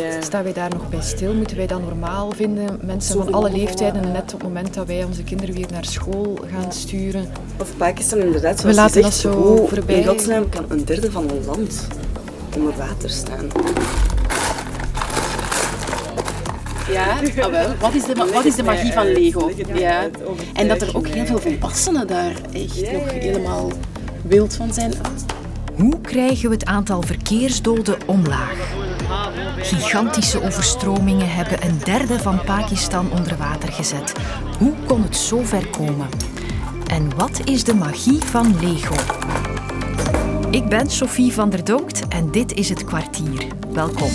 Ja. Staan wij daar nog bij stil? Moeten wij dat normaal vinden? Mensen van alle leeftijden, en net op het moment dat wij onze kinderen weer naar school gaan sturen. Of Pakistan inderdaad, We zoals laten je dat zo hoe voorbij. in godsnaam kan een derde van een land onder water staan? Ja, ah, wel. Wat, is de, wat is de magie van Lego? Ja. En dat er ook heel veel volwassenen daar echt nog helemaal wild van zijn. Hoe krijgen we het aantal verkeersdoden omlaag? Gigantische overstromingen hebben een derde van Pakistan onder water gezet. Hoe kon het zo ver komen? En wat is de magie van Lego? Ik ben Sophie van der Donkt en dit is het kwartier. Welkom.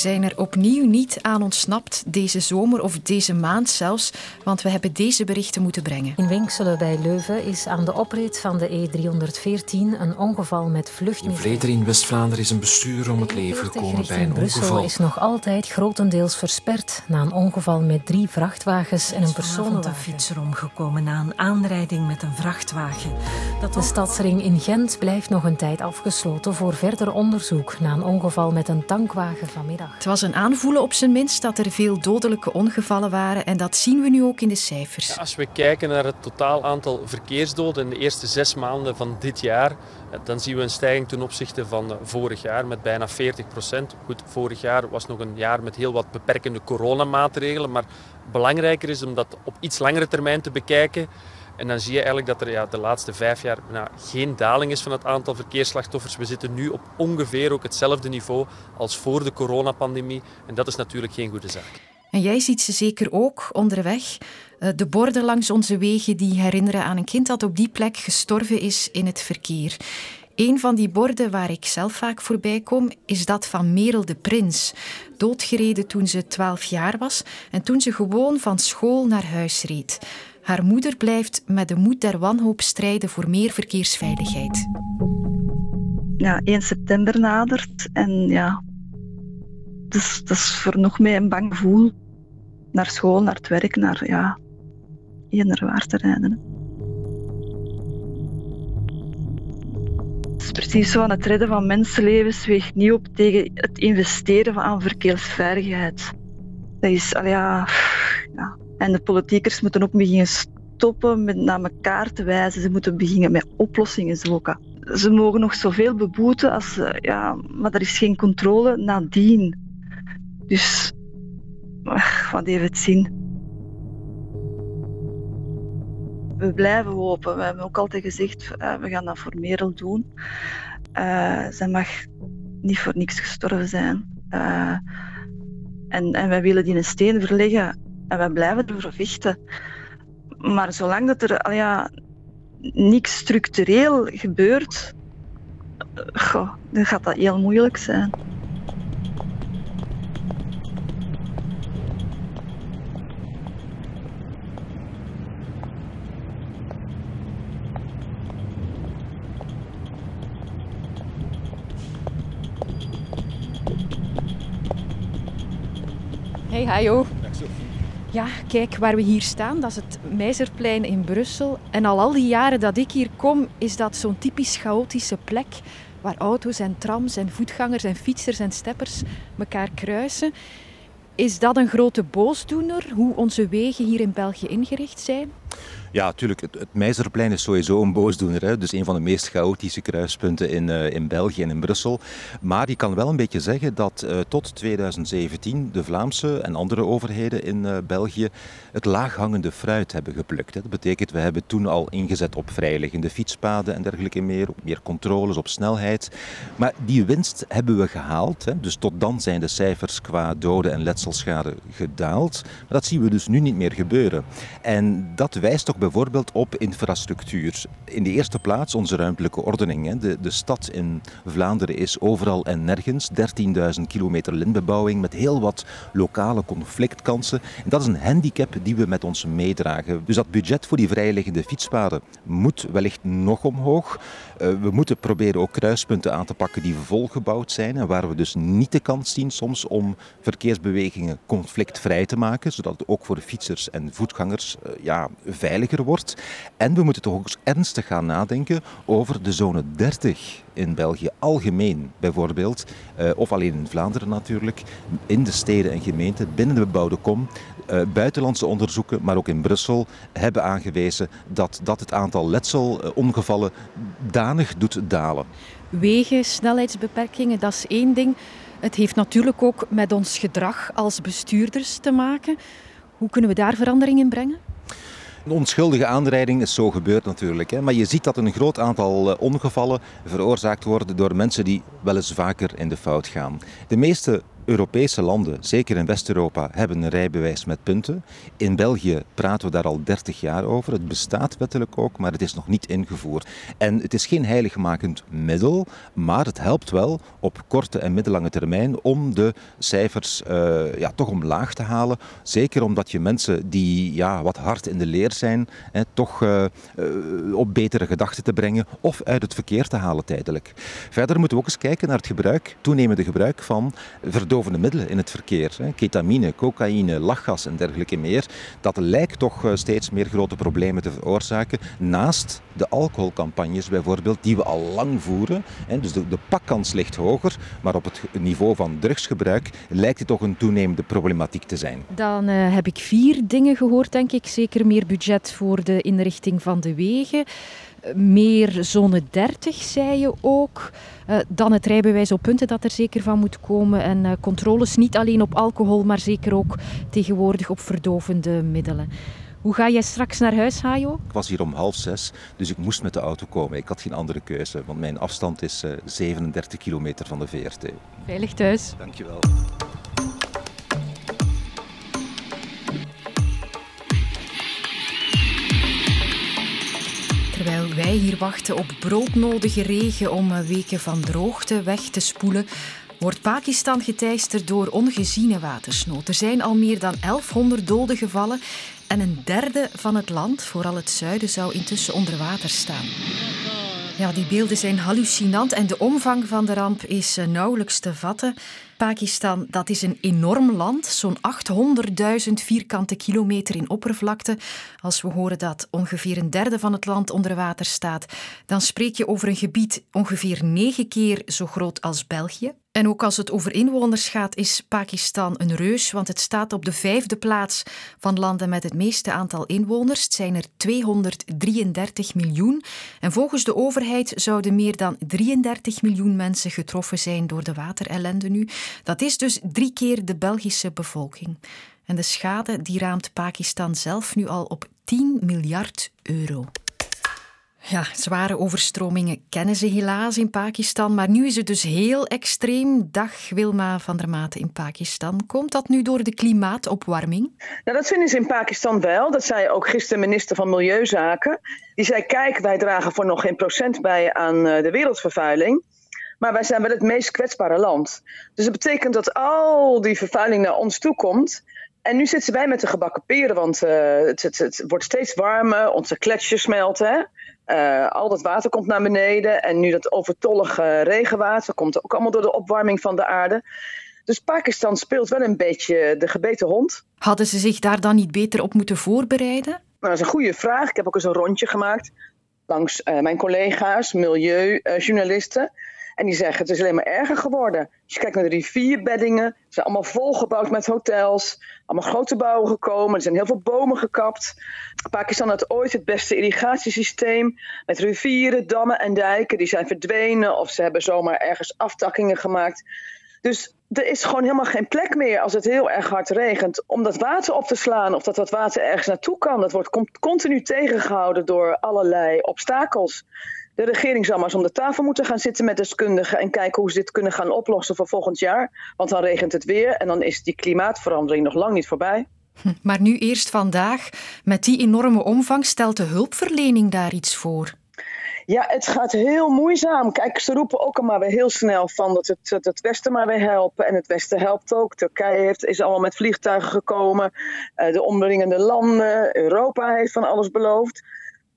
Zijn er opnieuw niet aan ontsnapt, deze zomer of deze maand zelfs, want we hebben deze berichten moeten brengen. In Winkselen bij Leuven is aan de oprit van de E314 een ongeval met In vluchtmiddelen. Vlederen in West-Vlaanderen is een bestuurder om het leven gekomen bij een Brussel ongeval. is nog altijd grotendeels versperd na een ongeval met drie vrachtwagens en een Vanavond een personenwagen. fietser omgekomen na een aanrijding met een vrachtwagen. Dat De stadsring in Gent blijft nog een tijd afgesloten voor verder onderzoek na een ongeval met een tankwagen vanmiddag. Het was een aanvoelen op zijn minst dat er veel dodelijke ongevallen waren en dat zien we nu ook in de cijfers. Als we kijken naar het totaal aantal verkeersdoden in de eerste zes maanden van dit jaar, eh, dan zien we een stijging ten opzichte van eh, vorig jaar met bijna 40 procent. Goed, vorig jaar was nog een jaar met heel wat beperkende coronamaatregelen, maar belangrijker is om dat op iets langere termijn te bekijken. En dan zie je eigenlijk dat er ja, de laatste vijf jaar geen daling is van het aantal verkeersslachtoffers. We zitten nu op ongeveer ook hetzelfde niveau als voor de coronapandemie. En dat is natuurlijk geen goede zaak. En jij ziet ze zeker ook onderweg. Eh, De borden langs onze wegen die herinneren aan een kind dat op die plek gestorven is in het verkeer. Een van die borden waar ik zelf vaak voorbij kom, is dat van Merel de Prins. Doodgereden toen ze 12 jaar was en toen ze gewoon van school naar huis reed. Haar moeder blijft met de moed der wanhoop strijden voor meer verkeersveiligheid. ja, 1 september nadert. En ja, dus, dat is voor nog meer een bang gevoel. Naar school, naar het werk, naar ja, waar te rijden. Het is precies zo aan het redden van mensenlevens weegt niet op tegen het investeren aan verkeersveiligheid. Dat is, al ja. En de politiekers moeten ook beginnen stoppen met naar elkaar te wijzen. Ze moeten beginnen met oplossingen zoeken ze mogen nog zoveel beboeten, als, ze- ja, maar er is geen controle nadien. Dus, ach, wat heeft het zin? We blijven hopen. We hebben ook altijd gezegd, eh, we gaan dat voor Merel doen. Eh, zij mag niet voor niks gestorven zijn. Eh, en, en wij willen die een steen verleggen. En wij blijven ervoor vechten. Maar zolang dat er al ja, niks structureel gebeurt, eh, dan gaat dat heel moeilijk zijn. Hey, hajo. Ja, kijk waar we hier staan. Dat is het Meizerplein in Brussel. En al al die jaren dat ik hier kom, is dat zo'n typisch chaotische plek waar auto's en trams en voetgangers en fietsers en steppers elkaar kruisen. Is dat een grote boosdoener, hoe onze wegen hier in België ingericht zijn? Ja, natuurlijk. Het, het is sowieso een boosdoener. Hè? Dus een van de meest chaotische kruispunten in, eh, in België en in Brussel. Maar je kan wel een beetje zeggen dat eh, tot 2017 de Vlaamse en andere overheden in eh, België het laaghangende fruit hebben geplukt. Hè? Dat betekent, we hebben toen al ingezet op vrijliggende fietspaden en dergelijke meer. Meer controles, op snelheid. Maar die winst hebben we gehaald. Hè? Dus tot dan zijn de cijfers qua doden en letselschade gedaald. Maar dat zien we dus nu niet meer gebeuren. En dat wijst toch bijvoorbeeld op infrastructuur. In de eerste plaats onze ruimtelijke ordening. De, de stad in Vlaanderen is overal en nergens. 13.000 kilometer lintbebouwing met heel wat lokale conflictkansen. En dat is een handicap die we met ons meedragen. Dus dat budget voor die vrijliggende fietspaden moet wellicht nog omhoog. Uh, we moeten proberen ook kruispunten aan te pakken die volgebouwd zijn en waar we dus niet de kans zien soms om verkeersbewegingen conflictvrij te maken, zodat het ook voor fietsers en voetgangers uh, ja, veiliger wordt. En we moeten toch ook ernstig gaan nadenken over de zone 30 in België algemeen bijvoorbeeld, uh, of alleen in Vlaanderen natuurlijk, in de steden en gemeenten, binnen de bebouwde kom, uh, buitenlandse onderzoeken, maar ook in Brussel, hebben aangewezen dat dat het aantal letselongevallen danig doet dalen. Wegen, snelheidsbeperkingen, dat is één ding. Het heeft natuurlijk ook met ons gedrag als bestuurders te maken. Hoe kunnen we daar verandering in brengen? Een onschuldige aanrijding is zo gebeurd natuurlijk. Hè. Maar je ziet dat een groot aantal eh, ongevallen veroorzaakt worden door mensen die wel eens vaker in de fout gaan. De meeste Europese landen, zeker in West-Europa, hebben een rijbewijs met punten. In België praten we daar al 30 jaar over. Het bestaat wettelijk ook, maar het is nog niet ingevoerd. En het is geen heiligmakend middel, maar het helpt wel op korte en middellange termijn om de cijfers uh, ja, toch omlaag te halen. Zeker omdat je mensen die ja, wat hard in de leer zijn, hè, toch uh, uh, op betere gedachten te brengen of uit het verkeer te halen tijdelijk. Verder moeten we ook eens kijken naar het gebruik, toenemende gebruik van middelen in het verkeer. Ketamine, cocaïne, lachgas en dergelijke meer. Dat lijkt toch eh, steeds meer grote problemen te veroorzaken. Naast de alcoholcampagnes bijvoorbeeld, die we al lang voeren. Dus de, pakkans ligt hoger, maar op het niveau van drugsgebruik lijkt het toch een toenemende problematiek te zijn. Dan uh, heb ik vier dingen gehoord, denk ik. Zeker meer budget voor de inrichting van de wegen meer zone 30, zei je ook. Uh, dan het rijbewijs op punten dat er zeker van moet komen. En uh, controles niet alleen op alcohol, maar zeker ook tegenwoordig op verdovende middelen. Hoe ga jij straks naar huis, Hajo? Ik was hier om half zes, dus ik moest met de auto komen. Ik had geen andere keuze, want mijn afstand is uh, 37 kilometer van de VRT. Veilig thuis. Dankjewel. Wij hier wachten op broodnodige regen om weken van droogte weg te spoelen, wordt Pakistan geteisterd door ongeziene watersnood. Er zijn al meer dan 1100 doden gevallen en een derde van het land, vooral het zuiden, zou intussen onder water staan. Ja, die beelden zijn hallucinant en de omvang van de ramp is eh, nauwelijks te vatten. Pakistan, dat is een enorm land, zo'n 800.000 vierkante kilometer in oppervlakte. Als we horen dat ongeveer een derde van het land onder water staat, dan spreek je over een gebied ongeveer negen keer zo groot als België. En ook als het over inwoners gaat, is Pakistan een reus, want het staat op de vijfde plaats van landen met het meeste aantal inwoners. Het zijn er 233 miljoen. En volgens de overheid zouden meer dan 33 miljoen mensen getroffen zijn door de waterellende nu. Dat is dus drie keer de Belgische bevolking. En de schade die raamt Pakistan zelf nu al op 10 miljard euro. Ja, zware overstromingen kennen ze helaas in Pakistan, maar nu is het dus heel extreem. Dag Wilma van der Maten in Pakistan. Komt dat nu door de klimaatopwarming? Nou, dat vinden ze in Pakistan wel. Dat zei ook gisteren minister van Milieuzaken. Die zei, kijk, wij dragen voor nog geen procent bij aan eh, de wereldvervuiling. Maar wij zijn wel het meest kwetsbare land. Dus dat betekent dat al die vervuiling naar ons toe komt. En nu zitten wij met de gebakken peren, want uh, het, het, het, wordt steeds warmer, onze gletsjers smelten. Uh, al dat water komt naar beneden en nu dat overtollige regenwater komt ook allemaal door de opwarming van de aarde. Dus Pakistan speelt wel een beetje de gebeten hond. Hadden ze zich daar dan niet beter op moeten voorbereiden? Nou, dat is een goede vraag. Ik heb ook eens een rondje gemaakt langs uh, mijn collega's, milieujournalisten. En die zeggen het is alleen maar erger geworden. Als je kijkt naar de rivierbeddingen, ze zijn allemaal volgebouwd met hotels, allemaal grote bouwen gekomen, er zijn heel veel bomen gekapt. Pakistan had ooit het beste irrigatiesysteem met rivieren, dammen en dijken. Die zijn verdwenen of ze hebben zomaar ergens aftakkingen gemaakt. Dus er is gewoon helemaal geen plek meer als het heel erg hard regent om dat water op te slaan of dat dat water ergens naartoe kan. Dat wordt continu tegengehouden door allerlei obstakels de regering zal maar eens om de tafel moeten gaan zitten met deskundigen en kijken hoe ze dit kunnen gaan oplossen voor volgend jaar. Want dan regent het weer en dan is die klimaatverandering nog lang niet voorbij. Maar nu eerst vandaag, met die enorme omvang, stelt de hulpverlening daar iets voor? Ja, het gaat heel moeizaam. Kijk, ze roepen ook al maar weer heel snel van dat het, het Westen maar weer helpen. En het Westen helpt ook. Turkije heeft, is allemaal met vliegtuigen gekomen. Uh, de omringende landen, Europa heeft van alles beloofd.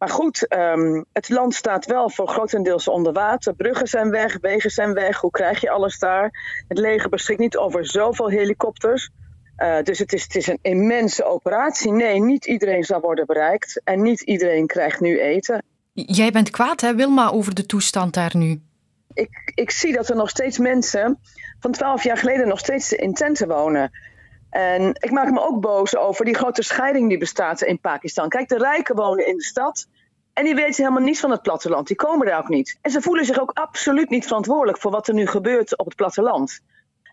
Maar goed, um, het land staat wel voor grotendeels onder water. Bruggen zijn weg, wegen zijn weg. Hoe krijg je alles daar? Het leger beschikt niet over zoveel helikopters. Uh, dus het is, het is een immense operatie. Nee, niet iedereen zal worden bereikt en niet iedereen krijgt nu eten. Jij bent kwaad, hè, Wilma, over de toestand daar nu? Ik, ik zie dat er nog steeds mensen van twaalf jaar geleden nog steeds in tenten wonen. En ik maak me ook boos over die grote scheiding die bestaat in Pakistan. Kijk, de rijken wonen in de stad en die weten helemaal niets van het platteland. Die komen daar ook niet. En ze voelen zich ook absoluut niet verantwoordelijk voor wat er nu gebeurt op het platteland.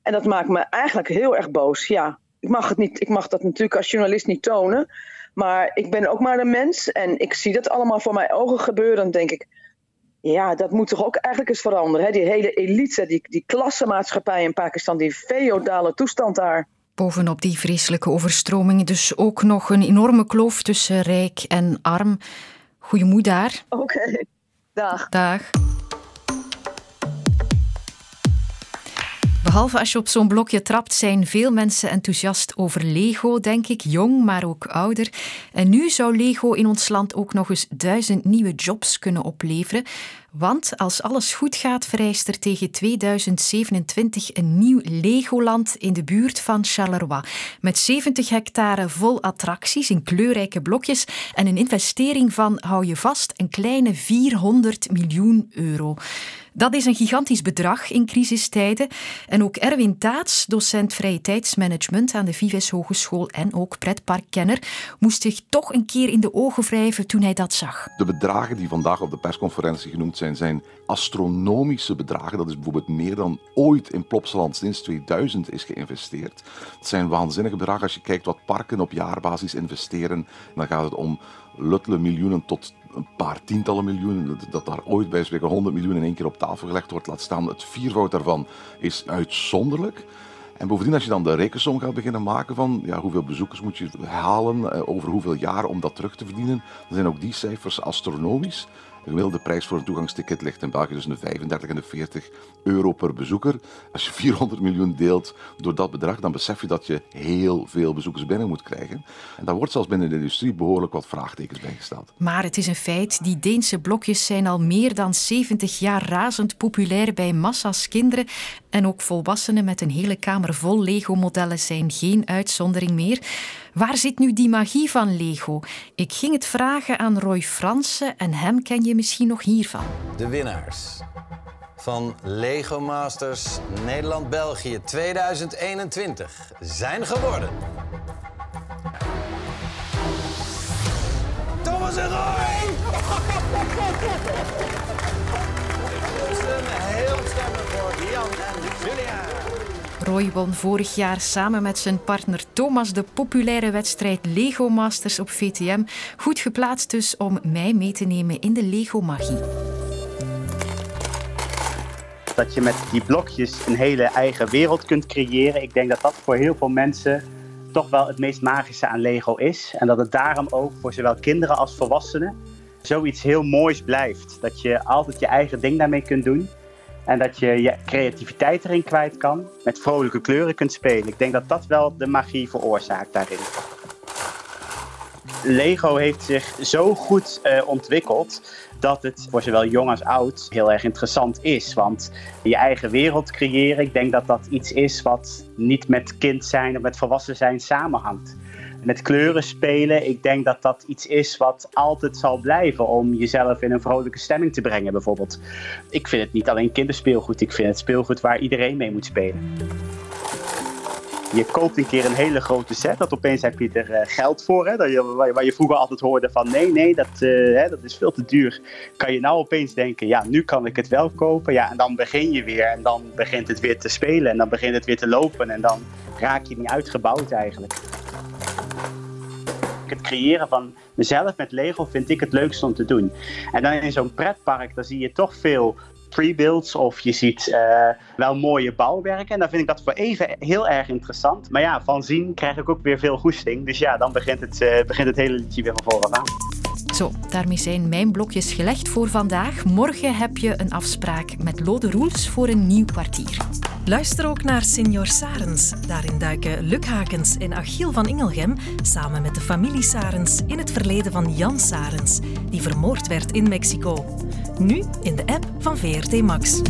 En dat maakt me eigenlijk heel erg boos. Ja, ik mag, het niet, ik mag dat natuurlijk als journalist niet tonen. Maar ik ben ook maar een mens en ik zie dat allemaal voor mijn ogen gebeuren. Dan denk ik, ja, dat moet toch ook eigenlijk eens veranderen. Hè? Die hele elite, die, die klassenmaatschappij in Pakistan, die feodale toestand daar. Bovenop die vreselijke overstromingen dus ook nog een enorme kloof tussen rijk en arm. Goeiemoed daar. Oké, dag. Dag. Behalve als je op zo'n blokje trapt, zijn veel mensen enthousiast over Lego, denk ik. Jong, maar ook ouder. En nu zou Lego in ons land ook nog eens duizend nieuwe jobs kunnen opleveren. Want als alles goed gaat, vereist er tegen 2027 een nieuw Legoland in de buurt van Charleroi. Met 70 hectare vol attracties in kleurrijke blokjes en een investering van, hou je vast, een kleine 400 miljoen euro. Dat is een gigantisch bedrag in crisistijden. En ook Erwin Taats, docent vrije tijdsmanagement aan de Vives Hogeschool en ook pretparkkenner, moest zich toch een keer in de ogen wrijven toen hij dat zag. De bedragen die vandaag op de persconferentie genoemd zijn, zijn astronomische bedragen. Dat is bijvoorbeeld meer dan ooit in Plopsaland sinds 2000 is geïnvesteerd. Het zijn waanzinnige bedragen als je kijkt wat parken op jaarbasis investeren. Dan gaat het om luttele miljoenen tot een paar tientallen miljoenen. Dat daar ooit bij spreken 100 miljoen in één keer op tafel gelegd wordt, laat staan. Het viervoud daarvan is uitzonderlijk. En bovendien, als je dan de rekensom gaat beginnen maken van ja, hoeveel bezoekers moet je halen, eh, over hoeveel jaar om dat terug te verdienen, dan zijn ook die cijfers astronomisch. De gemiddelde prijs voor een toegangsticket ligt in België tussen de 35 en de 40 euro per bezoeker. Als je 400 miljoen deelt door dat bedrag, dan besef je dat je heel veel bezoekers binnen moet krijgen. En daar wordt zelfs binnen de industrie behoorlijk wat vraagtekens bij gesteld. Maar het is een feit, die Deense blokjes zijn al meer dan 70 jaar razend populair bij massa's kinderen. En ook volwassenen met een hele kamer vol Lego-modellen zijn geen uitzondering meer. Waar zit nu die magie van Lego? Ik ging het vragen aan Roy Fransen en hem ken je misschien nog hiervan. De winnaars van Lego Masters Nederland-België 2021 zijn geworden. Thomas en Roy! Heel stemmen voor Jan en Julia. Roy won vorig jaar samen met zijn partner Thomas de populaire wedstrijd Lego Masters op VTM. Goed geplaatst dus om mij mee te nemen in de Lego-magie. Dat je met die blokjes een hele eigen wereld kunt creëren. Ik denk dat dat voor heel veel mensen toch wel het meest magische aan Lego is. En dat het daarom ook voor zowel kinderen als volwassenen zoiets heel moois blijft. Dat je altijd je eigen ding daarmee kunt doen. En dat je je creativiteit erin kwijt kan, met vrolijke kleuren kunt spelen. Ik denk dat dat wel de magie veroorzaakt daarin. Lego heeft zich zo goed uh, ontwikkeld dat het voor zowel jong als oud heel erg interessant is. Want je eigen wereld creëren, ik denk dat dat iets is wat niet met kind zijn of met volwassen zijn samenhangt met kleuren spelen. Ik denk dat dat iets is wat altijd zal blijven om jezelf in een vrolijke stemming te brengen, bijvoorbeeld. Ik vind het niet alleen kinderspeelgoed, ik vind het speelgoed waar iedereen mee moet spelen. Je koopt een keer een hele grote set, dat opeens heb je er uh, geld voor. Hè? Dat je, waar, je, vroeger altijd hoorde van nee, nee, dat, uh, hè, dat is veel te duur. Kan je nou opeens denken, ja, nu kan ik het wel kopen. Ja, en dan begin je weer en dan begint het weer te spelen en dan begint het weer te lopen. En dan raak je niet uitgebouwd eigenlijk het creëren van mezelf met Lego vind ik het leukste om te doen. En dan in zo'n pretpark, dan zie je toch veel pre-builds of je ziet uh, wel mooie bouwwerken. En dan vind ik dat voor even heel erg interessant. Maar ja, van zien krijg ik ook weer veel goesting. Dus ja, dan begint het, uh, begint het hele liedje weer van vooraf aan. Zo, daarmee zijn mijn blokjes gelegd voor vandaag. Morgen heb je een afspraak met Lode Roels voor een nieuw kwartier. Luister ook naar Senior Sarens. Daarin duiken Luc Hakens en Achiel van Ingelgem samen met de familie Sarens in het verleden van Jan Sarens, die vermoord werd in Mexico. Nu in de app van VRT Max.